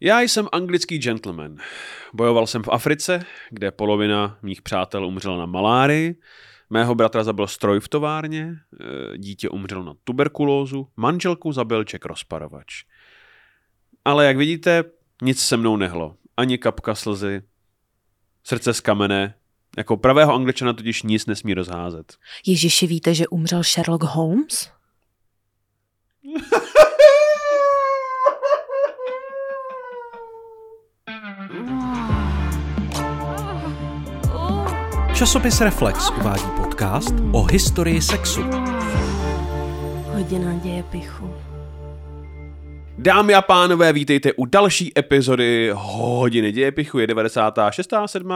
Já jsem anglický gentleman. Bojoval jsem v Africe, kde polovina mých přátel umřela na malárii, mého bratra zabil stroj v továrně, eh, dítě umřelo na tuberkulózu, manželku zabil Ček rozparovač. Ale jak vidíte, nic se mnou nehlo. Ani kapka slzy, srdce z kamene, jako pravého angličana totiž nic nesmí rozházet. Ježiši, víte, že umřel Sherlock Holmes? Časopis Reflex uvádí podcast o historii sexu. Hodina děje pichu. Dámy a pánové, vítejte u další epizody Hodiny dějepichu. Je 96. 7.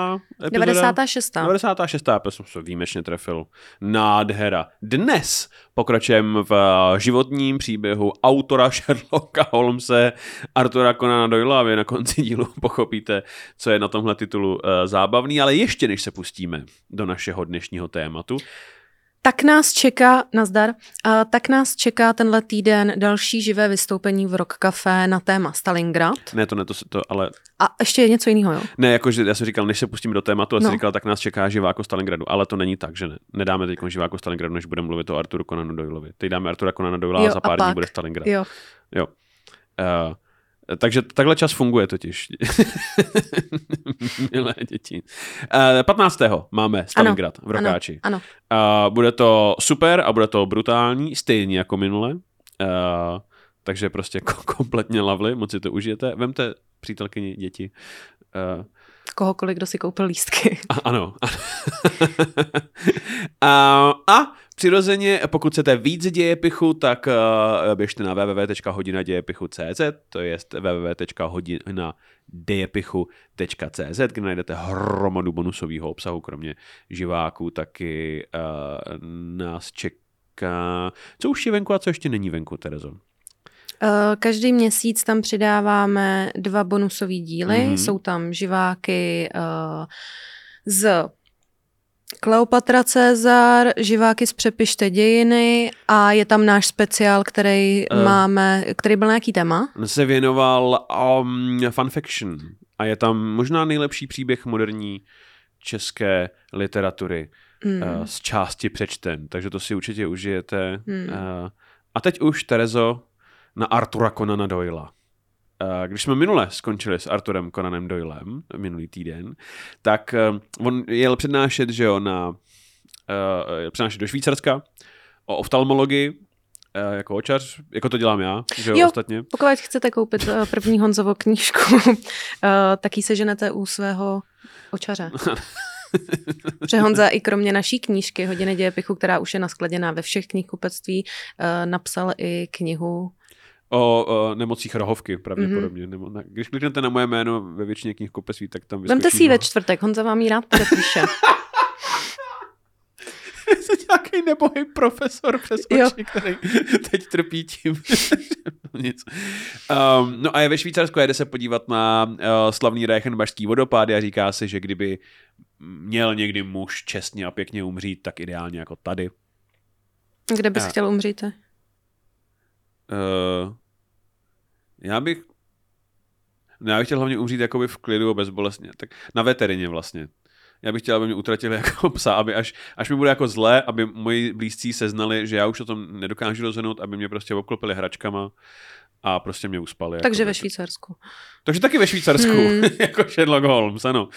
epizoda? 96. 96. Já jsem se výjimečně trefil. Nádhera. Dnes pokračujeme v životním příběhu autora Sherlocka Holmese, Artura Conana Doyle a vy na konci dílu pochopíte, co je na tomhle titulu uh, zábavný, ale ještě než se pustíme do našeho dnešního tématu, Tak nás čeká, nazdar, a tak nás čeká tenhle týden další živé vystoupení v Rock Café na téma Stalingrad. ne to, ne to, to ale A ještě je něco jiného, jo? ne, jakože já jsem říkal, než se pustíme do tématu, já jsem No. říkal, tak nás čeká živáko Stalingradu, ale to není tak, že ne. Nedáme teď živáko Stalingradu, než budeme mluvit o Arturu Conanu Doyleovi. Teď dáme Artura Conana Doyle a za a pár dní pak- bude Stalingrad. Jo. Jo. Uh, takže takhle čas funguje totiž. Milé děti. Uh, 15. máme Stalingrad v Rokáči. Ano, Uh, bude to super a bude to brutální, stejně jako minule. Uh, takže prostě ko- kompletně lovely, moc si to užijete. Vemte přítelkyni, děti. Uh, kohokoliv, kdo si koupil lístky. a, ano. a, a přirozeně, pokud chcete víc dějepichu, tak uh, běžte na www.hodinadějepichu.cz, to je www.hodinadějepichu.cz, kde najdete hromadu bonusového obsahu, kromě živáků, taky uh, nás čeká, co už je venku a co ještě není venku, Terezo. Eh, Každý měsíc tam přidáváme dva bonusové díly. Mhm. Mm-hmm. Jsou tam živáky uh, z Kleopatra Cezar, živáky z Přepište dějiny a je tam náš speciál, který uh. máme, který byl na jaký téma? Se věnoval um, fanfiction a je tam možná nejlepší příběh moderní české literatury Hmm. uh, z části přečten, takže to si určitě užijete. Hmm. Uh, a teď už, Terezo, na Artura Conana Doyla. Uh, když jsme minule skončili s Arturem Conanem Doylem, minulý týden, tak uh, on jel přednášet, že jo, na, uh, přednášet do Švýcarska o oftalmologii, jako očař, jako to dělám já, že jo, Jo. ostatně. Pokud chcete koupit eh, první Honzovo knížku, eh, tak ji seženete u svého očaře. Protože Honza i kromě naší knížky Hodiny dějepichu, která už je naskladěná ve všech knihkupectví, eh, napsal i knihu O, o nemocích rohovky, pravděpodobně. Mm-hmm. Nebo na, když kliknete na moje jméno ve většině knihkupectví, tak tam vyskočí. Vemte si ji ve čtvrtek, Honza vám ji rád podepíše. Jsem nějaký nebohý profesor přes Jo. oči, který teď trpí tím. No Nic. Um, no a je ve Švýcarsku, jede se podívat na uh, slavný Reichenbachský vodopád a říká si, že kdyby měl někdy muž čestně a pěkně umřít, tak ideálně jako tady. Kde bys A- chtěl umřít? Uh, já bych no, já bych chtěl hlavně umřít jakoby v klidu a bezbolestně. Tak na veterině vlastně. Já bych chtěl, aby mě utratili jako psa, aby až, až mi bude jako zlé, aby moji blízcí seznali, že já už o tom nedokážu rozhodnout, aby mě prostě obklopili hračkama a prostě mě uspali. Takže jako, ve Švýcarsku. Takže taky ve Švýcarsku, Hmm. jako Sherlock Holmes, ano.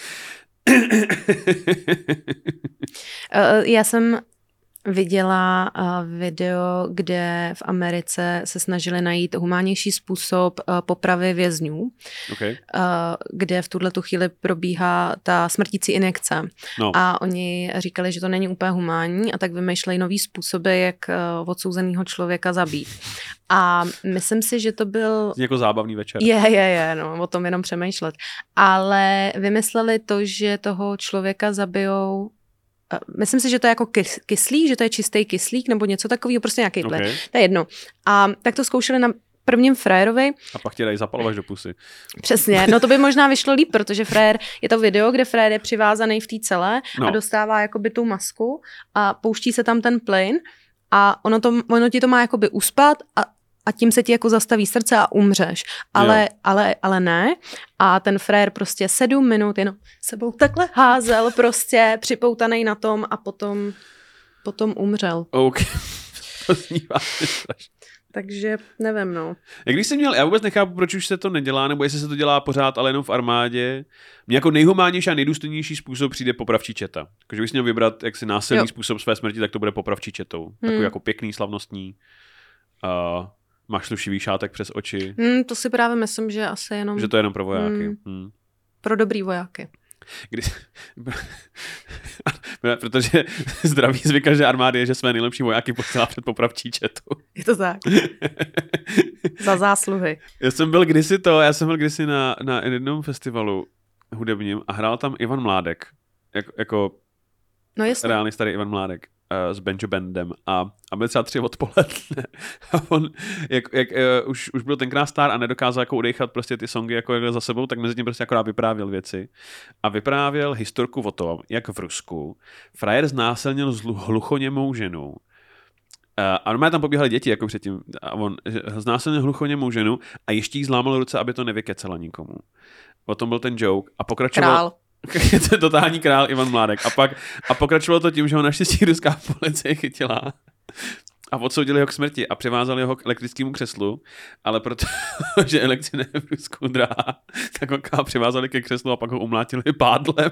Eh, Já jsem viděla eh, video, kde v Americe se snažili najít humánnější způsob eh, popravy vězňů, okay. eh, kde v tuhle tu chvíli probíhá ta smrtící injekce. No. A oni říkali, že to není úplně humánní a tak vymýšlejí nový způsoby, jak odsouzeného člověka zabít. A myslím si, že to byl Zní Jako zábavný večer. je, je, je, no, o tom jenom přemýšlet. Ale vymysleli to, že toho člověka zabijou Myslím si, že to je jako kys- kyslík, že to je čistý kyslík nebo něco takového, prostě nějaký. Okay. To je jedno. A tak to zkoušeli na prvním frajerovi. A pak tě dají zapalovat do pusy. Přesně, no to by možná vyšlo líp, protože frajer, je to video, kde frajer je přivázaný v té celé No. a dostává jakoby tu masku a pouští se tam ten plyn a ono, to, ono ti to má jakoby uspat a a tím se ti jako zastaví srdce a umřeš. Ale, ale, ale ne. A ten frér prostě sedm minut jenom sebou takhle házel prostě připoutaný na tom a potom, potom umřel. OK. to. Takže nevím, no. Jak když jsem měl, já vůbec nechápu, proč už se to nedělá, nebo jestli se to dělá pořád, ale jenom v armádě. Mně jako nejhumánnější a nejdůstojnější způsob přijde popravčí četa. Takže bych měl vybrat jaksi násilný jo. způsob své smrti, tak to bude popravčí četou. Hmm. Takový jako pěkný, slavnostní. Uh, máš slušivý šátek přes oči. Hmm, to si právě myslím, že asi jenom... Že to je jenom pro vojáky. Hmm. Hmm. Pro dobrý vojáky. Kdy... Protože zdraví zvyka, že armády je, že své nejlepší vojáky posílá před popravčí četu. Je to tak. Za zásluhy. Já jsem byl kdysi to, já jsem byl kdysi na, na jednom festivalu hudebním a hrál tam Ivan Mládek. Jako, jako no jasně. reálný starý Ivan Mládek uh, s Benjo Bandem a, a byl třeba tři odpoledne a on, jak, jak uh, už, už byl tenkrát star a nedokázal jako udechat prostě ty songy jako za sebou, tak mezi tím prostě akorát vyprávěl věci a vyprávěl historku o tom, jak v Rusku frajer znásilnil hluchoněmou ženu Uh, a normálně tam pobíhaly děti, jako předtím. A on znásilnil hluchoněmou ženu a ještě jí zlámal ruce, aby to nevykecela nikomu. O tom byl ten joke. A pokračoval... Král. to je totální král Ivan Mládek. A pak a pokračovalo to tím, že ho naštěstí ruská policie chytila a odsoudili ho k smrti a přivázali ho k elektrickému křeslu, ale protože elektřina je v Rusku drahá, tak ho přivázali ke křeslu a pak ho umlátili pádlem.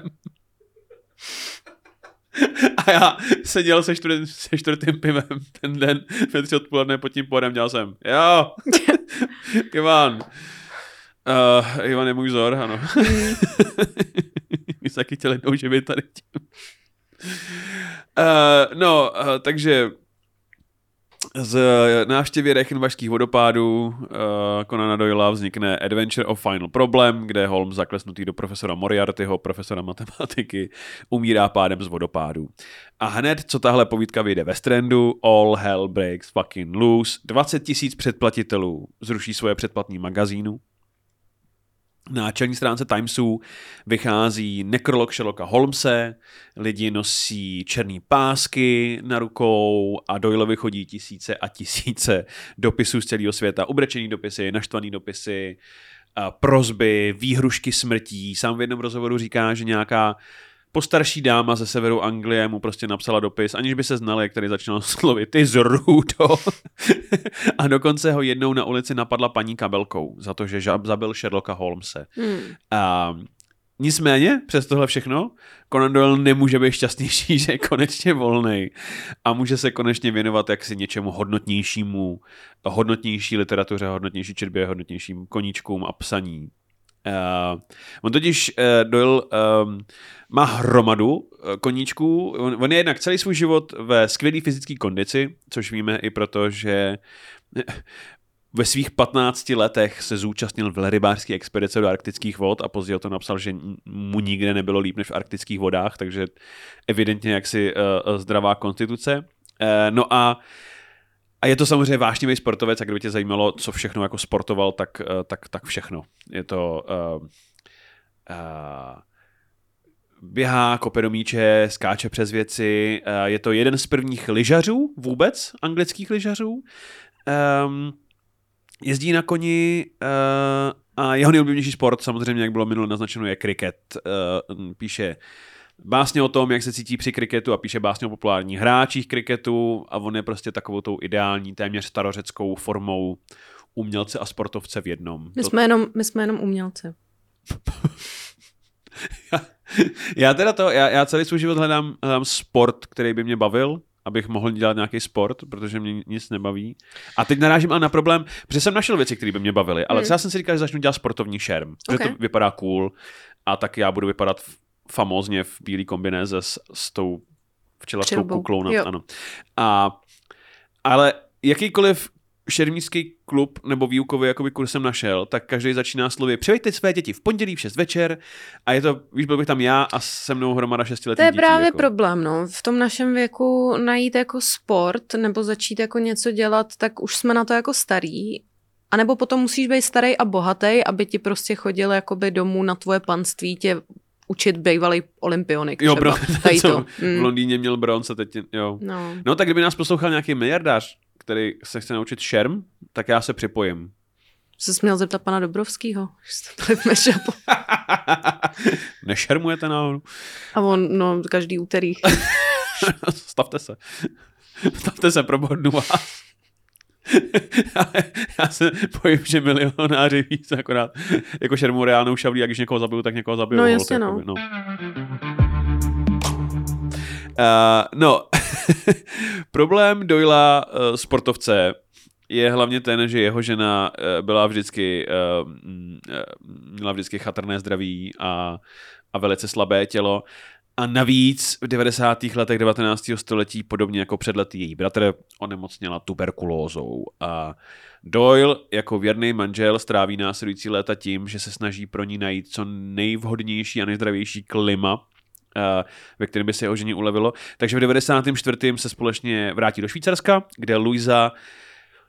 A já seděl se, čtvrt, se čtvrtým pivem ten den ve tři odpoledne pod tím podem, dělal jsem, jo, Ivan, uh, Ivan je můj vzor, ano. Se taky chtěli jednou živit tady tím. Uh, no, uh, takže z návštěvy Reichenbachských vodopádů uh, Conana Doyla vznikne Adventure of Final Problem, kde Holmes zaklesnutý do profesora Moriartyho, profesora matematiky, umírá pádem z vodopádu. A hned, co tahle povídka vyjde ve Strandu, all hell breaks fucking loose. 20 tisíc předplatitelů zruší svoje předplatní magazínu, na čelní stránce Timesu vychází nekrolog Sherlocka Holmese, lidi nosí černý pásky na rukou a Doyleovi chodí tisíce a tisíce dopisů z celého světa, ubrečený dopisy, naštvaný dopisy, prozby, výhrušky smrtí. Sám v jednom rozhovoru říká, že nějaká postarší dáma ze severu Anglie mu prostě napsala dopis, aniž by se znali, který začínal slovy ty zrůdo. a dokonce ho jednou na ulici napadla paní kabelkou za to, že zabil Sherlocka Holmese. Hmm. A Nicméně, přes tohle všechno, Conan Doyle nemůže být šťastnější, že je konečně volný a může se konečně věnovat jaksi něčemu hodnotnějšímu, hodnotnější literatuře, hodnotnější četbě, hodnotnějším koníčkům a psaní. Uh, on totiž uh, Doyle um, má hromadu uh, koníčků. On, on je jednak celý svůj život ve skvělé fyzické kondici, což víme i proto, že ve svých 15 letech se zúčastnil v rybářské expedice do arktických vod a později to napsal, že mu nikde nebylo líp než v arktických vodách, takže evidentně jaksi uh, zdravá konstituce. Uh, no a uh, a je to samozřejmě vášnivý sportovec a kdyby tě zajímalo, co všechno jako sportoval, tak, eh, tak, tak všechno. Je to uh, uh, běhá, kope do míče, skáče přes věci. Uh, je to jeden z prvních lyžařů vůbec, anglických lyžařů. Um, jezdí na koni uh, a jeho nejoblíbenější sport, samozřejmě, jak bylo minule naznačeno, je kriket. Uh, píše básně o tom, jak se cítí při kriketu a píše básně o populárních hráčích kriketu a on je prostě takovou tou ideální, téměř starořeckou formou umělce a sportovce v jednom. My, to... jsme, jenom, my jsme jenom umělci. já, já teda to, já, já celý svůj život hledám, hledám sport, který by mě bavil, abych mohl dělat nějaký sport, protože mě nic nebaví. A teď narážím ale na problém, protože jsem našel věci, které by mě bavily, ale hmm. třeba jsem si říkal, že začnu dělat sportovní šerm, okay. že to vypadá cool a tak já budu vypadat famózně v bílé kombinéze s, s tou včelařskou kuklou. Na, ano. A, ale jakýkoliv šermířský klub nebo výukový jakoby kurz jsem našel, tak každý začíná slovy přivejte své děti v pondělí v 6 večer a je to, víš, byl bych tam já a se mnou hromada šestiletých To je dětí, právě jako. problém, no. V tom našem věku najít jako sport nebo začít jako něco dělat, tak už jsme na to jako starý a nebo potom musíš být starý a bohatý, aby ti prostě chodil jakoby domů na tvoje panství, tě učit bývalý olympionik. Jo, bro, Tady to. Mm. v Londýně měl bronze, teď, jo. No. no. tak kdyby nás poslouchal nějaký miliardář, který se chce naučit šerm, tak já se připojím. Jsi směl zeptat pana Dobrovského, že jste v mashupu. Nešermujete náhodou? A on, no, každý úterý. Stavte se. Stavte se, probodnu vás. já se bojím, že milionáři víc akorát jako šermu reálnou šavlí, jak když někoho zabiju, tak někoho zabiju. No jasně, no. no. Uh, no, problém Doyla uh, sportovce je hlavně ten, že jeho žena uh, byla vždycky, uh, měla vždycky chatrné zdraví a, a velice slabé tělo. A navíc v 90. letech 19. století, podobně jako před lety její bratr, onemocněla tuberkulózou. A Doyle jako věrný manžel stráví následující léta tím, že se snaží pro ní najít co nejvhodnější a nejzdravější klima, ve kterém by se jeho ženě ulevilo. Takže v 94. se společně vrátí do Švýcarska, kde Luisa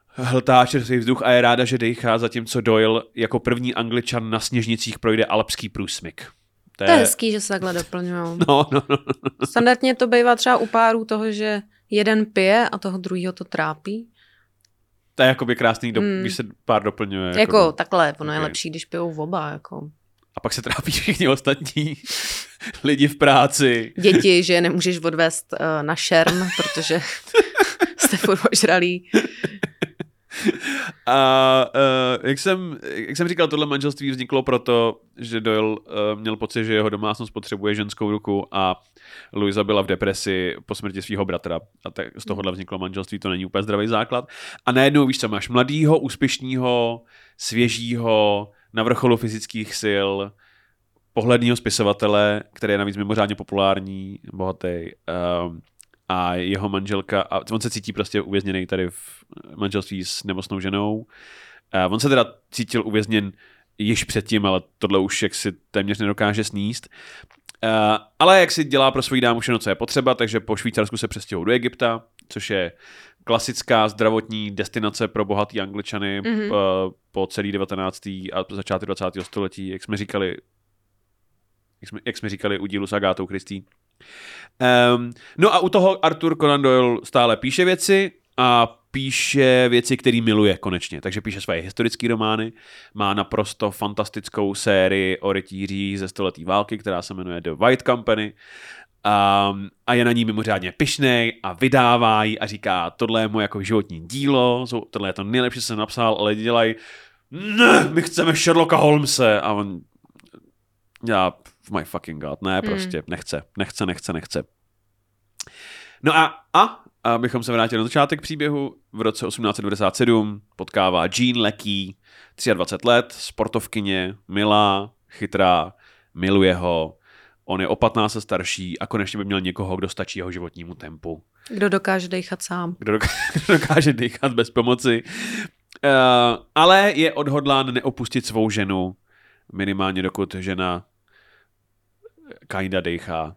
hltá čerstvý vzduch a je ráda, že dejchá, zatímco Doyle jako první angličan na sněžnicích projde alpský průsmyk. To je hezký, že se takhle doplňují. No, no, no. Standardně to bývá třeba u párů toho, že jeden pije a toho druhého to trápí. To je jakoby krásný, do, mm. když se pár doplňuje. Jako, jako takhle, ono okay. je lepší, když pijou v oba. Jako. A pak se trápí všichni ostatní lidi v práci. Děti, že je nemůžeš odvést uh, na šerm, protože jste furt ožralí. A uh, jak, jsem, jak jsem říkal, tohle manželství vzniklo proto, že Doyle uh, měl pocit, že jeho domácnost potřebuje ženskou ruku a Louisa byla v depresi po smrti svého bratra. A tak z tohohle vzniklo manželství, to není úplně zdravý základ. A najednou víš co, máš mladýho, úspěšného, svěžího, na vrcholu fyzických sil, pohledního spisovatele, který je navíc mimořádně populární, bohatý. Um, a jeho manželka, a on se cítí prostě uvězněný tady v manželství s nemocnou ženou. A on se teda cítil uvězněn již předtím, ale tohle už jak si téměř nedokáže sníst. Uh, ale jak si dělá pro svoji dámu všechno, co je potřeba, takže po Švýcarsku se přestěhuje do Egypta, což je klasická zdravotní destinace pro bohatý angličany mm-hmm. po, po celý 19. a začátek 20. století, jak jsme říkali, jak jsme, jak jsme říkali u dílu s Agátou Kristý. Um, no a u toho Arthur Conan Doyle stále píše věci a píše věci, které miluje konečně. Takže píše své historické romány, má naprosto fantastickou sérii o rytířích ze století války, která se jmenuje The White Company um, a je na ní mimořádně pišnej a vydává ji a říká, tohle je moje jako životní dílo, tohle je to nejlepší, co jsem napsal, ale dělají, ne, my chceme Sherlocka Holmese a on já, my fucking god, ne, hmm. prostě, nechce, nechce, nechce, nechce. No a, a, abychom se vrátili na začátek příběhu, v roce 1897 potkává Jean Lecky, 23 let, sportovkyně, milá, chytrá, miluje ho, on je o 15 starší a konečně by měl někoho, kdo stačí jeho životnímu tempu. Kdo dokáže dechat sám. Kdo dokáže, kdo dokáže dechat bez pomoci. Uh, ale je odhodlán neopustit svou ženu, minimálně dokud žena kinda dejchá.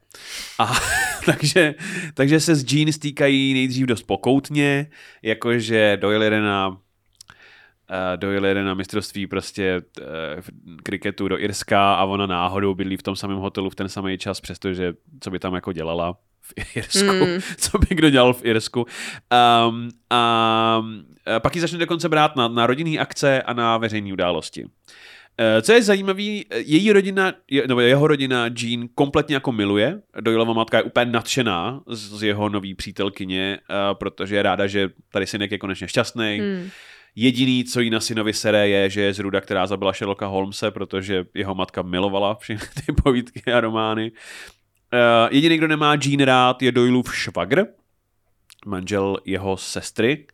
A takže, takže se s Jean stýkají nejdřív dost pokoutně, jakože Doyle jede na uh, Doyle jede na mistrovství prostě uh, kriketu do Irska a ona náhodou bydlí v tom samém hotelu v ten samý čas, přestože co by tam jako dělala v Irsku, mm. co by kdo dělal v Irsku. Um, a pak ji začne dokonce brát na, na rodinné akce a na veřejné události. Eh, co je zajímavé, její rodina, nebo jeho rodina Jean kompletně jako miluje. Doylova matka je úplně nadšená z jeho nový přítelkyně, eh, protože je ráda, že tady synek je konečně šťastný. Hmm. Jediný, co jí na synovi sere, je, že je zruda, která zabila Sherlocka Holmese, protože jeho matka milovala všechny ty povídky a romány. Jediný, kdo nemá Jean rád, je Doylův švagr, manžel jeho sestry.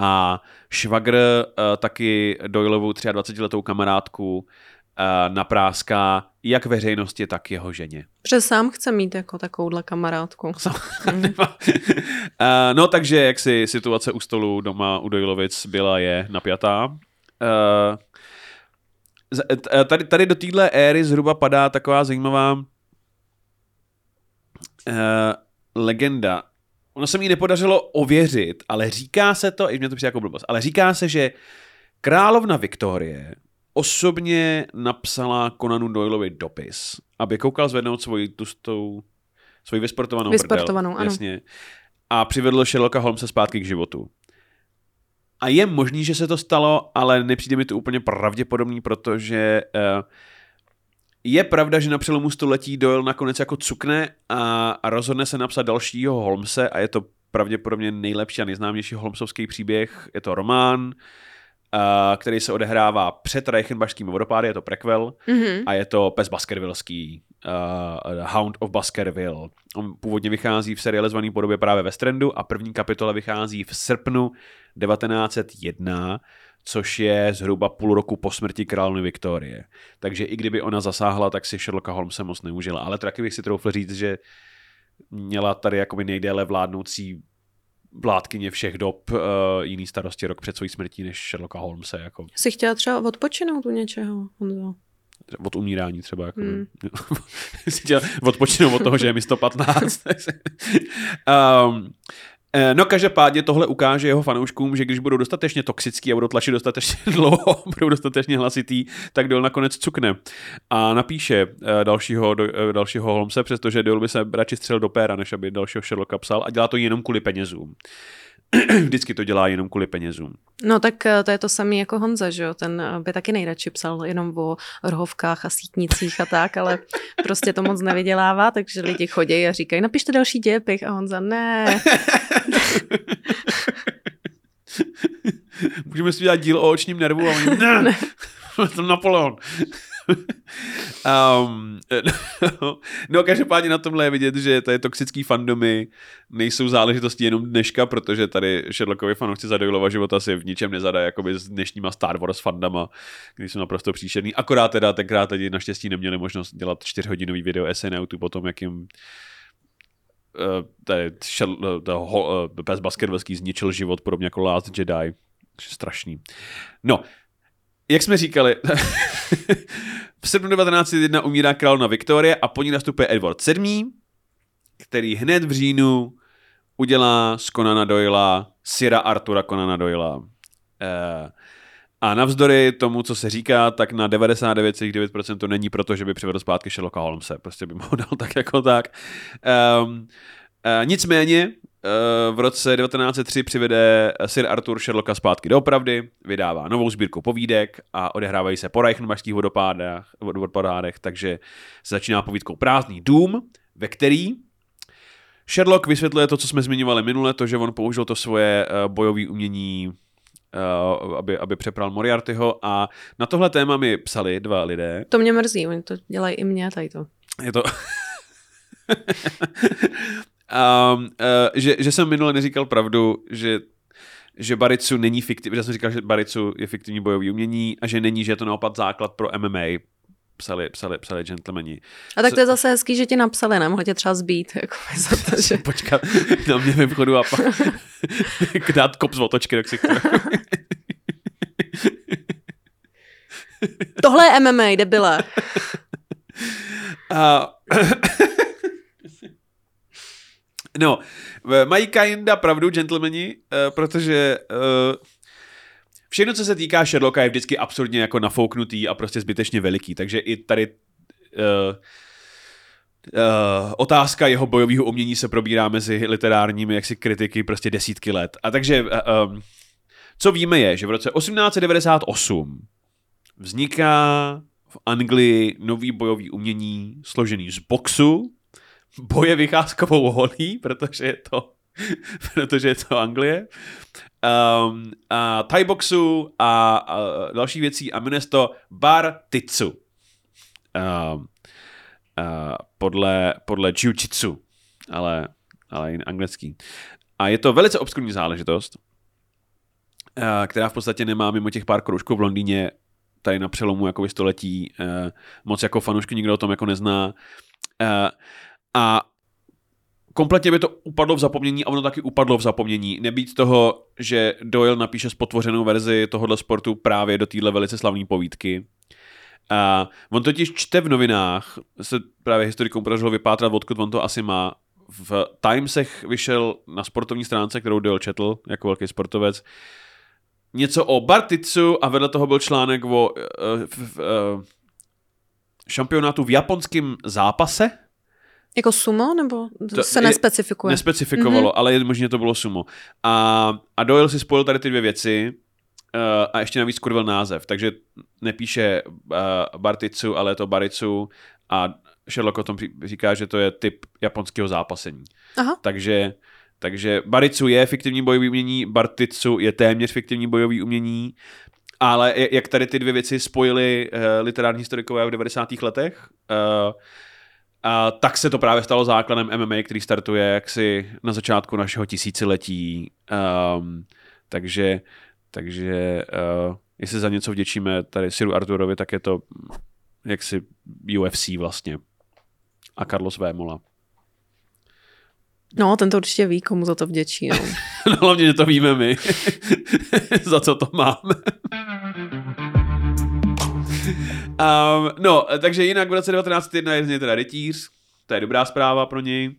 A švagr uh, taky Doyleovou 23-letou kamarádku uh, napráská jak veřejnosti, tak jeho ženě. Protože sám chce mít jako takovouhle kamarádku. uh, no takže jak si situace u stolu doma u Doylovic byla je napjatá. Uh, tady, tady do téhle éry zhruba padá taková zajímavá uh, legenda ono se mi nepodařilo ověřit, ale říká se to, i mě to přijde jako blbost, ale říká se, že královna Viktorie osobně napsala Conanu Doyleovi dopis, aby koukal zvednout svoji tustou, svoji vysportovanou, vysportovanou brdel, ano. jasně, a přivedl Sherlocka Holmesa zpátky k životu. a je možný, že se to stalo, ale nepřijde mi to úplně pravděpodobný, protože uh, je pravda, že na přelomu století Doyle nakonec jako cukne a, a rozhodne se napsat dalšího Holmese a je to pravděpodobně nejlepší a nejznámější Holmesovský příběh. Je to román, který se odehrává před Reichenbachskými vodopády, je to prequel Mm-hmm. a je to pes Baskervilleský, uh, Hound of Baskerville. On původně vychází v serializované podobě právě ve Strandu a první kapitola vychází v srpnu 1901, což je zhruba půl roku po smrti královny Viktorie. Takže i kdyby ona zasáhla, tak si Sherlocka Holmesa moc neužila. Ale taky bych si troufl říct, že měla tady jakoby nejdéle vládnoucí vládkyně všech dob uh, jiný starosti rok před svojí smrtí než Sherlocka Holmese. Jako Jsi chtěla třeba odpočinout u něčeho, Honzo? od umírání třeba. Jako, hmm. si odpočinout od toho, že je mi 115. um, No každopádně tohle ukáže jeho fanouškům, že když budou dostatečně toxický a budou tlačit dostatečně dlouho, budou dostatečně hlasitý, tak Dol nakonec cukne. A napíše eh, dalšího, eh, dalšího Holmese, přestože Dol by se radši střelil do péra, než aby dalšího Sherlocka psal a dělá to jenom kvůli penězům. Vždycky to dělá jenom kvůli penězům. No tak eh, to je to samé jako Honza, že jo? Ten eh, by taky nejradši psal jenom o rohovkách a sítnicích a tak, ale prostě to moc nevydělává, takže lidi chodí a říkají, napište další dějepich a Honza, ne. Můžeme si dělat díl o očním nervu a oni, ne, to Napoleon. Um, no, každopádně na tomhle je vidět, že tady toxický fandomy nejsou záležitosti jenom dneška, protože tady Sherlockovi fanoušci za Doylova života si v ničem nezadají jakoby s dnešníma Star Wars fandama, když jsou naprosto příšerný. Akorát teda tenkrát lidi naštěstí neměli možnost dělat čtyřhodinový video esej na YouTube o tom, jak jim eh, tady šel, eh, eh, pes Baskervilský zničil život, podobně jako Last Jedi. Strašný. No, jak jsme říkali, v srpnu 1901 umírá královna Viktorie a po ní nastupuje Edward VII, který hned v říjnu udělá z Conana Doyla Sira Artura Conana Doyla. Eh, a navzdory tomu, co se říká, tak na 99,9% to není proto, že by přivedl zpátky Sherlocka Holmese. Prostě by mu dal tak jako tak. Um, Uh, nicméně v roce 1903 přivede Sir Arthur Sherlocka zpátky do opravdy, vydává novou sbírku povídek a odehrávají se po Reichenbachských vodopádech, vodopádech, takže se začíná povídkou Prázdný dům, ve který Sherlock vysvětluje to, co jsme zmiňovali minule, to, že on použil to svoje uh, bojové umění uh, aby, aby přepral Moriartyho a na tohle téma mi psali dva lidé. To mě mrzí, oni to dělají i mě tady to. Je to... um, uh, že, že jsem minule neříkal pravdu, že že Baricu není fiktivní, že jsem říkal, že Baricu je fiktivní bojový umění a že není, že je to naopak základ pro MMA, psali, psali, psali gentlemani. A tak to je zase hezký, že ti napsali, nemohli tě třeba zbít, jako za to, že... Počkat na mě ve vchodu a pak dát kop z otočky do ksichtu. Tohle je MMA, debile. A... no, v- mají kinda pravdu, gentlemani, eh, protože eh, všechno, co se týká Sherlocka, je vždycky absurdně jako nafouknutý a prostě zbytečně veliký, takže i tady otázka jeho bojového umění se probírá mezi literárními jaksi kritiky prostě desítky let. A takže, co víme je, že v roce 1898 vzniká v Anglii nový bojový umění složený z boxu, boje vycházkovou holí, protože je to, protože je to Anglie, um, a thai boxu a, a další věcí a jmenuje to bar titsu. Um, uh, podle, podle jiu-jitsu, ale, ale jen anglický. A je to velice obskurní záležitost, uh, která v podstatě nemá mimo těch pár kroužků v Londýně tady na přelomu jako století uh, moc jako fanoušky nikdo o tom jako nezná. Uh, a kompletně by to upadlo v zapomnění a ono taky upadlo v zapomnění. Nebýt toho, že Doyle napíše spotvořenou verzi tohohle sportu právě do téhle velice slavné povídky. A on totiž čte v novinách, se právě historikům podařilo vypátrat, odkud on to asi má. V Timesech vyšel na sportovní stránce, kterou Doyle četl jako velký sportovec, něco o Barticu a vedle toho byl článek o uh, v, uh, šampionátu v japonském zápase, Jako sumo, nebo To se je- nespecifikuje? Nespecifikovalo, mm-hmm. ale je možné, že to bylo sumo. A, a Doyle si spojil tady ty dvě věci uh, a ještě navíc kurvil název, takže nepíše uh, Barticu, ale je to Baricu a Sherlock o tom říká, že to je typ japonského zápasení. Aha. Takže, takže Baricu je fiktivní bojový umění, Barticu je téměř fiktivní bojový umění, ale jak tady ty dvě věci spojili uh, literární historikové v 90. letech, uh, a tak se to právě stalo základem MMA, který startuje jaksi na začátku našeho tisíciletí. Um, takže, takže uh, jestli za něco vděčíme tady Siru Arturovi, tak je to mm, jaksi UFC vlastně. A Carlos Vémola. No, ten to určitě ví, komu za to vděčí. No. No, hlavně, že to víme my. Za co to máme. um, no, takže jinak v roce 1901 je z něj teda rytíř, to je dobrá zpráva pro něj.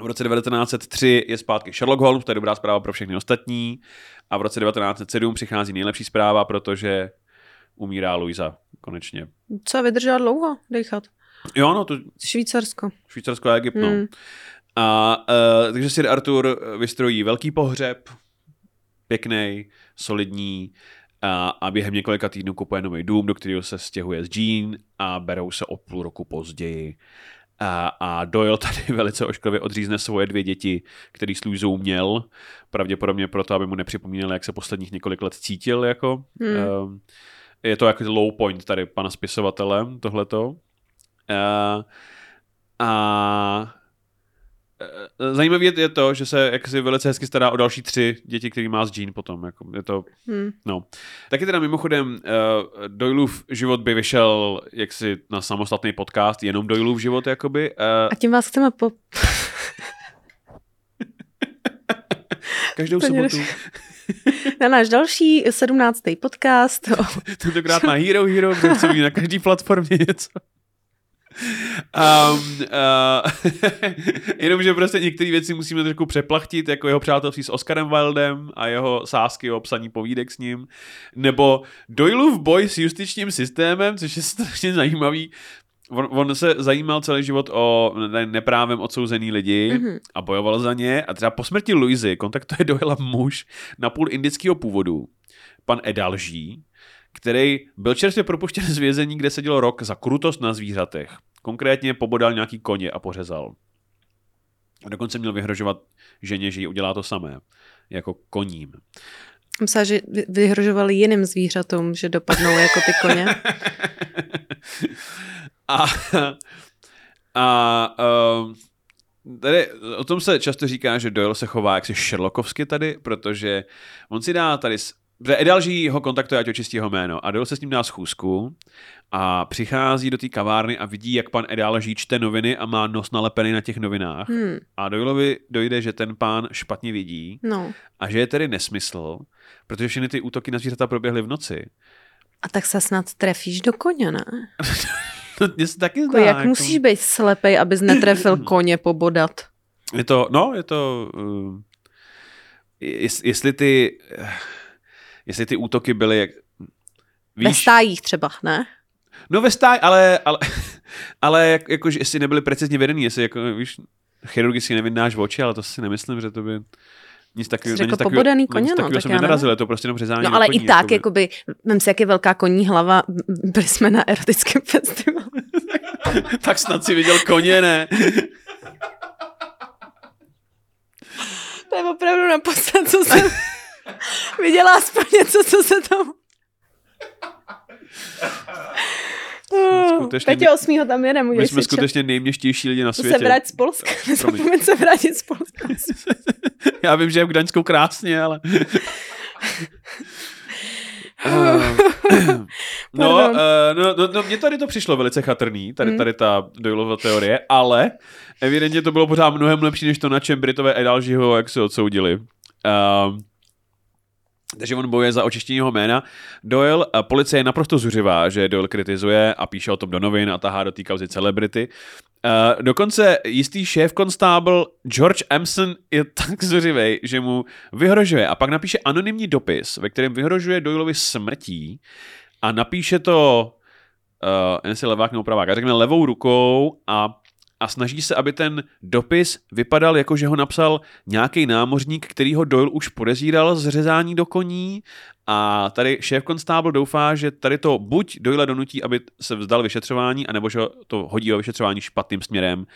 V roce 1903 je zpátky Sherlock Holmes, to je dobrá zpráva pro všechny ostatní. A v roce 1907 přichází nejlepší zpráva, protože umírá Luisa konečně. Co vydržela dlouho dechat? Jo, no, to Švýcarsko. Švýcarsko a Egypt, no. Hmm. A uh, takže Sir Arthur vystrojí velký pohřeb, pěkný, solidní a, a během několika týdnů kupuje nový dům, do kterého se stěhuje s Jean a berou se o půl roku později. A, a Doyle tady velice ošklivě odřízne svoje dvě děti, který s Louisou měl, pravděpodobně proto, aby mu nepřipomněl, jak se posledních několik let cítil. Jako. Hmm. Um, je to jako low point tady pana spisovatele, tohleto. Uh, a Zajímavé je to, že se jak si velice hezky stará o další tři děti, který má s Jean potom. Jako je to, Hmm. no. Taky teda mimochodem uh, Doylův život by vyšel jaksi na samostatný podcast, jenom Doylův život, jakoby. Uh, A tím vás chceme po... každou to sobotu. na náš další 17. podcast. Tentokrát na Hero Hero, kde na každý platformě něco. Um, uh, jenomže prostě některé věci musíme trošku přeplachtit, jako jeho přátelství s Oscarem Wildem a jeho sásky o psaní povídek s ním, nebo Doylův boj s justičním systémem, což je strašně zajímavý. On, on se zajímal celý život o ne- neprávem odsouzený lidi Mhm. a bojoval za ně a třeba po smrti Louisy kontaktuje Doyla muž na půl indického původu, pan Edalží, který byl čerstvě propuštěn z vězení, kde seděl rok za krutost na zvířatech. Konkrétně pobodal nějaký koně a pořezal. A dokonce měl vyhrožovat ženě, že jí udělá to samé, jako koním. Myslím, že vy- vyhrožovali jiným zvířatům, že dopadnou jako ty koně. a a um, tady o tom se často říká, že Doyle se chová jaksi Sherlockovsky tady, protože on si dá tady Protože Edalží ho kontaktuje, ať očistí jeho jméno. A Doyle se s ním dá schůzku a přichází do té kavárny a vidí, jak pan Edalží čte noviny a má nos nalepený na těch novinách. Hmm. A Doyleovi dojde, že ten pán špatně vidí No. a že je tedy nesmysl, protože všechny ty útoky na zvířata proběhly v noci. A tak se snad trefíš do koně, ne? To mě se taky Jako zdá. jak musíš být slepej, abys netrefil koně pobodat? Je to, no, je to, uh, jest, jestli ty, eh, jestli ty útoky byly, jak, Ve víš, stájích třeba, ne? no ve stáj, ale, ale, ale jak, jakože jestli nebyly precizně vedený, jestli jako, víš, chirurgicky v oči, ale to si nemyslím, že to by nic takového, nic řekl takového, pobodaný koně, nic no, tak jsem nenarazil, je to prostě jenom řezání No ale koní, i tak, jakoby. jakoby, vem si, jak je velká koní hlava, byli jsme na erotickém festivalu. tak snad si viděl koně, ne? To je opravdu naposled, co jsem viděla aspoň něco, co se tam... Skutečně- Petě 8. tam jedem, My jsme si čas. skutečně nejměštější lidi na To světě. se vrať z Polska, nezapomeň se vrátit z Polska. Já vím, že je v Gdaňsku krásně, ale... Eh, no, uh, no, no, no, mně tady to přišlo velice chatrný, tady, Hmm. tady ta Doylova teorie, ale evidentně to bylo pořád mnohem lepší, než to, na čem Britové Edalžiho, jak se odsoudili. Uh, takže on bojuje za očištění jeho jména. Doyle, policie je naprosto zuřivá, že Doyle kritizuje a píše o tom do novin a tahá do té kauzy celebrity. Uh, dokonce jistý šéf konstábl George Empson je tak zuřivý, že mu vyhrožuje a pak napíše anonymní dopis, ve kterém vyhrožuje Doyleovi smrtí a napíše to uh, jen si levák nebo pravák, a řekne levou rukou a a snaží se, aby ten dopis vypadal jako, že ho napsal nějaký námořník, který ho Doyle už podezíral z řezání do koní a tady šéf konstábl doufá, že tady to buď Doyle donutí, aby se vzdal vyšetřování, anebo že to hodí o vyšetřování špatným směrem,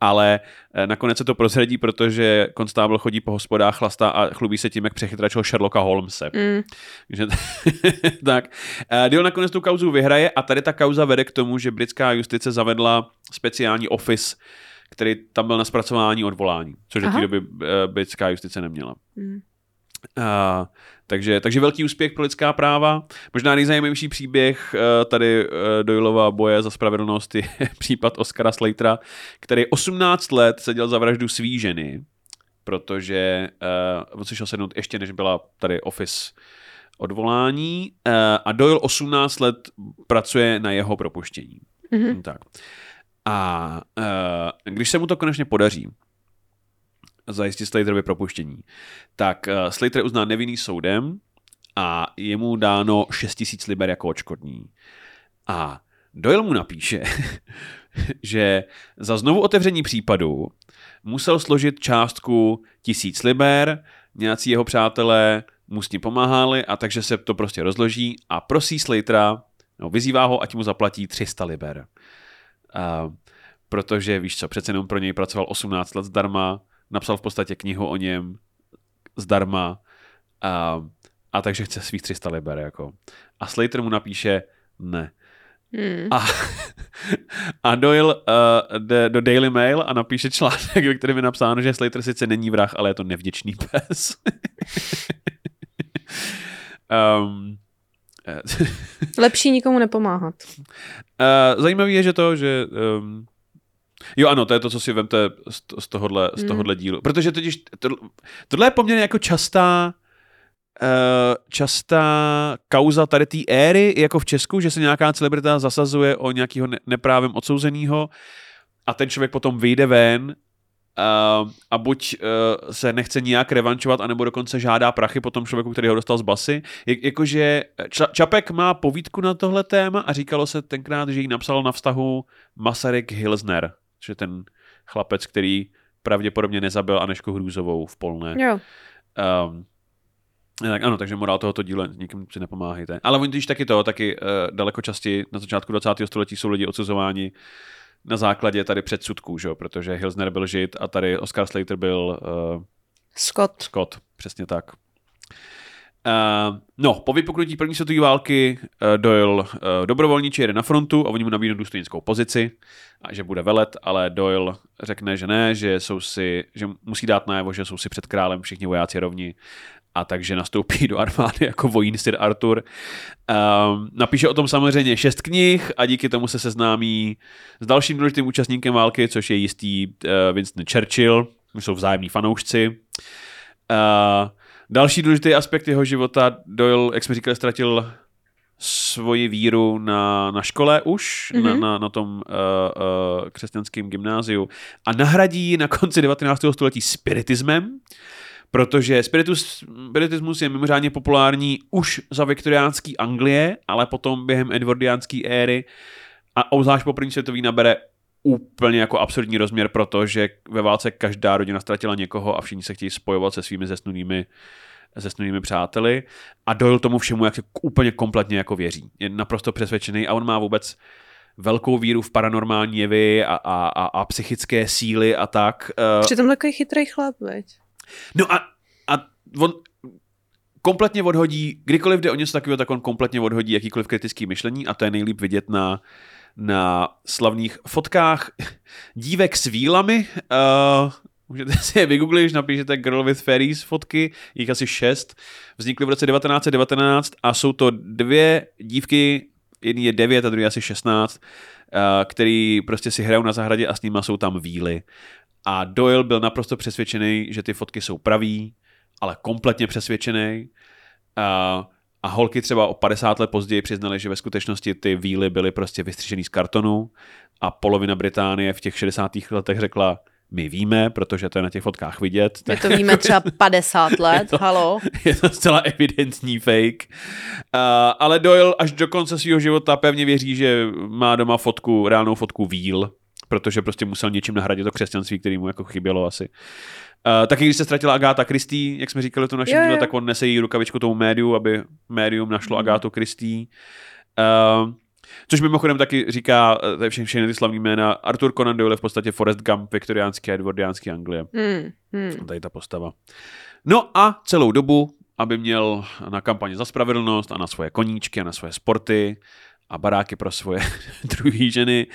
ale eh, nakonec se to prozradí, protože konstábl chodí po hospodách, chlastá a chlubí se tím, jak přechytračil Sherlocka Holmese. Mm. Takže, tak. Eh, Doyle nakonec tu kauzu vyhraje a tady ta kauza vede k tomu, že britská justice zavedla speciální office, který tam byl na zpracování odvolání, což do té doby eh, britská justice neměla. Mm. Uh, takže, takže velký úspěch pro lidská práva. Možná nejzajímavější příběh uh, tady uh, Doylova boje za spravedlnost je případ Oscara Slatera, který 18 let seděl za vraždu svý ženy, protože uh, on si šel sednout ještě, než byla tady office odvolání uh, a Doyle 18 let pracuje na jeho propuštění. Mhm. Tak. A uh, když se mu to konečně podaří, zajistit Slaterovi propuštění, tak uh, Slater je uznán nevinný soudem a je mu dáno 6000 liber jako odškodní. A Doyle mu napíše, že za znovu otevření případu musel složit částku 1000 liber, nějací jeho přátelé mu s tím pomáhali a takže se to prostě rozloží a prosí Slatera, no, vyzývá ho, ať mu zaplatí 300 liber. Uh, protože víš co, přece jenom pro něj pracoval 18 let zdarma, napsal v podstatě knihu o něm zdarma a, a takže chce svých 300 liber. Jako. A Slater mu napíše ne. Mm. A, a Doyle uh, jde do Daily Mail a napíše článek, ve kterém je napsáno, že Slater sice není vrah, ale je to nevděčný pes. um, eh, Lepší nikomu nepomáhat. Uh, zajímavý je, že to, že... Um, jo, ano, to je to, co si vemte z, to- z, tohohle, z tohohle dílu. Protože totiž, to, tohle je poměrně jako častá uh, častá kauza tady té éry, jako v Česku, že se nějaká celebrita zasazuje o nějakého ne- neprávem odsouzeného a ten člověk potom vyjde ven Uh, a buď uh, se nechce nijak revančovat, anebo dokonce žádá prachy po tom člověku, který ho dostal z basy. Jak, jakože Ča- Čapek má povídku na tohle téma a říkalo se tenkrát, že ji napsal na vztahu Masaryk Hilsner, že ten chlapec, který pravděpodobně nezabil Anešku Hrůzovou v Polné. Jo. Um, tak ano, takže morál tohoto díle, nikým si nepomáhejte. Ale oni když taky to, taky uh, daleko častěji na začátku 20. století jsou lidi odsuzováni na základě tady předsudků, že jo? protože Hilsner byl žid a tady Oscar Slater byl uh, Scott. Scott, přesně tak. Uh, no, po vypuknutí první světové války uh, Doyle uh, dobrovolničí jede na frontu a oni mu nabídnou důstojnickou pozici a že bude velet, ale Doyle řekne, že ne, že, jsou si, že musí dát najevo, že jsou si před králem všichni vojáci rovni a takže nastoupí do armády jako vojín Sir Arthur. Um, napíše o tom samozřejmě šest knih a díky tomu se seznámí s dalším důležitým účastníkem války, což je jistý uh, Winston Churchill, jsou vzájemní fanoušci. Uh, další důležitý aspekt jeho života, Doyle, jak jsme říkali, ztratil svoji víru na, na škole už, mm-hmm. na, Mhm. na, na tom uh, uh, křesťanském gymnáziu a nahradí ji na konci 19. století spiritismem, protože spiritus, spiritismus je mimořádně populární už za viktoriánský Anglie, ale potom během edwardiánské éry a obzvlášť po první světový nabere úplně jako absurdní rozměr, protože ve válce každá rodina ztratila někoho a všichni se chtějí spojovat se svými zesnulými zesnulými přáteli a Doyle tomu všemu jak se úplně kompletně jako věří. Je naprosto přesvědčený a on má vůbec velkou víru v paranormální jevy a, a, a, a psychické síly a tak. Uh, Přitom takový chytrý chlap, veď. No a, a on kompletně odhodí, kdykoliv jde o něco takového, tak on kompletně odhodí jakýkoliv kritický myšlení a to je nejlíp vidět na, na slavných fotkách dívek s vílami. Uh, můžete si je vygooglit, napíšete Girl with Fairies fotky, jich asi šest. Vznikly v roce 1919 a jsou to dvě dívky, jedný je 9 a druhý asi 16, uh, který prostě si hrajou na zahradě a s nima jsou tam víly. A Doyle byl naprosto přesvědčený, že ty fotky jsou pravý, ale kompletně přesvědčený. A, a holky třeba o 50 let později přiznali, že ve skutečnosti ty víly byly prostě vystřižený z kartonu a polovina Británie v těch 60. letech řekla, my víme, protože to je na těch fotkách vidět. My to víme třeba 50 let, to- halo. je to zcela evidentní fake. Uh, ale Doyle až do konce svého života pevně věří, že má doma fotku, reálnou fotku víl protože prostě musel něčím nahradit to křesťanství, který mu jako chybělo asi. Uh, taky když se ztratila Agáta Kristý, jak jsme říkali to našem díle, tak on nese jí rukavičku tomu médiu, aby médium našlo Mhm. Agátu Kristý. Uh, což mimochodem taky říká, eh, je všechny, všechny ty slavní jména, Arthur Conan Doyle v podstatě Forrest Gump, viktoriánský a edwardiánský Anglie. Hmm, hmm. Tady ta postava. No a celou dobu, aby měl na kampaně za spravedlnost a na svoje koníčky a na svoje sporty a baráky pro svoje druhé ženy,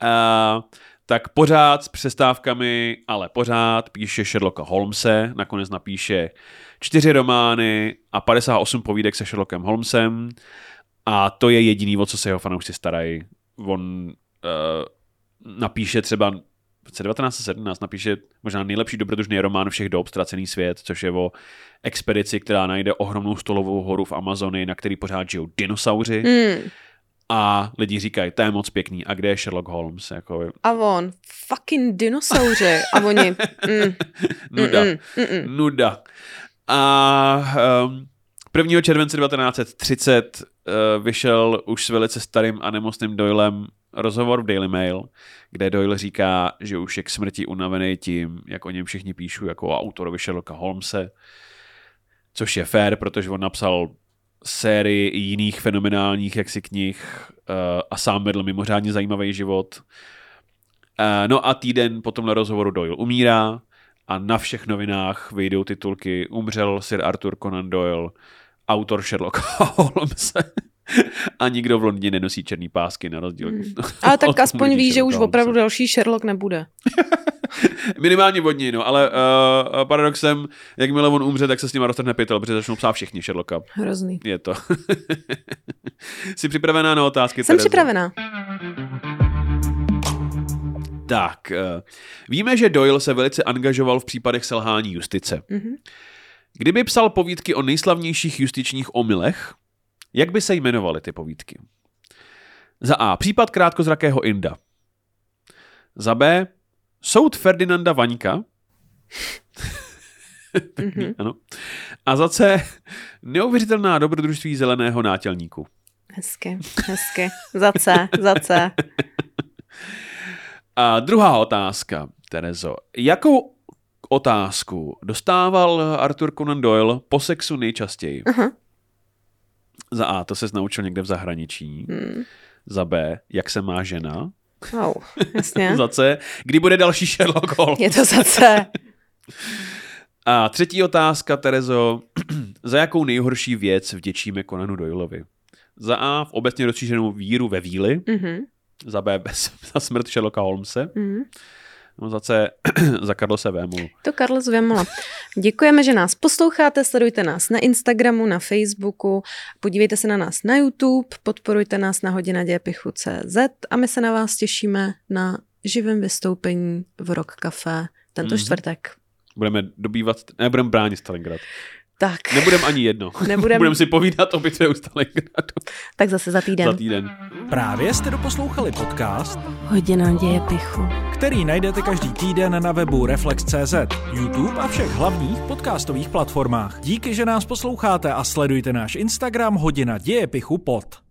a, tak pořád s přestávkami, ale pořád píše Sherlocka Holmese, nakonec napíše čtyři romány a 58 povídek se Sherlockem Holmesem a to je jediný, o co se jeho fanoušci starají. On uh, napíše třeba v roce 1917 napíše možná nejlepší dobrodružný román všech dob, Ztracený svět, což je o expedici, která najde ohromnou stolovou horu v Amazonii, na který pořád žijou dinosauři. Hmm. A lidi říkají, to je moc pěkný. A kde je Sherlock Holmes? Jako, A on, fucking dinosauři. A oni, mm, nuda. mm, mm, mm. Nuda. A um, 1. července 1930 uh, vyšel už s velice starým a nemocným Doylem rozhovor v Daily Mail, kde Doyle říká, že už je k smrti unavený tím, jak o něm všichni píšou jako o autorovi Sherlocka Holmese, což je fair, protože on napsal sérii i jiných fenomenálních jaksi knih uh, a sám vedl mimořádně zajímavý život. Uh, no a týden po tomhle rozhovoru Doyle umírá a na všech novinách vyjdou titulky Umřel Sir Arthur Conan Doyle, autor Sherlocka Holmese. a nikdo v Londýně nenosí černý pásky na rozdíl. Hmm. Ale tak aspoň ví, že už opravdu další Sherlock nebude. Minimálně vodní, no, ale uh, paradoxem, jakmile on umře, tak se s nima roztrhne pytel, protože začnou psát všichni Sherlocka. Hrozný. Je to. Jsi připravená na otázky? Jsem Terezo? připravená. Tak, eh, víme, že Doyle se velice angažoval v případech selhání justice. Mhm. Kdyby psal povídky o nejslavnějších justičních omylech, jak by se jmenovaly ty povídky? Za A. Případ krátkozrakého Inda. Za B. Soud Ferdinanda Vaňka. Mhm. Ano. A za C. Neuvěřitelná dobrodružství zeleného nátělníku. Hezky, hezky. Za C, za C. A druhá otázka, Terezo. Jakou otázku dostával Arthur Conan Doyle po sexu nejčastěji? Aha. Za A, to se naučil někde v zahraničí. Hmm. Za B, jak se má žena. Oh, jasně. Za C, kdy bude další Sherlock Holmes. Je to za C. A třetí otázka, Terezo. za jakou nejhorší věc vděčíme Conanu Doyleovi? Za A, v obecně rozšířenou víru ve víly. Mhm. Za B, bez, za smrt Sherlocka Holmese. Mhm. No za Karlose Vémolu. To Carlos Věmola. Děkujeme, že nás posloucháte, sledujte nás na Instagramu, na Facebooku, podívejte se na nás na YouTube, podporujte nás na hodina dějepichu CZ a my se na vás těšíme na živém vystoupení v Rock Café tento Mhm. čtvrtek. Budeme dobývat, ne, budeme bránit Stalingrad. Tak, Nebudem ani jedno. Nebudem. Budeme si povídat o bitvě u Stalingradu tak zase za týden. za týden. Právě jste doposlouchali podcast, Hodina dějepichu. který najdete každý týden na webu Reflex.cz, YouTube a všech hlavních podcastových platformách. Díky, že nás posloucháte a sledujte náš Instagram Hodina dějepichu pod.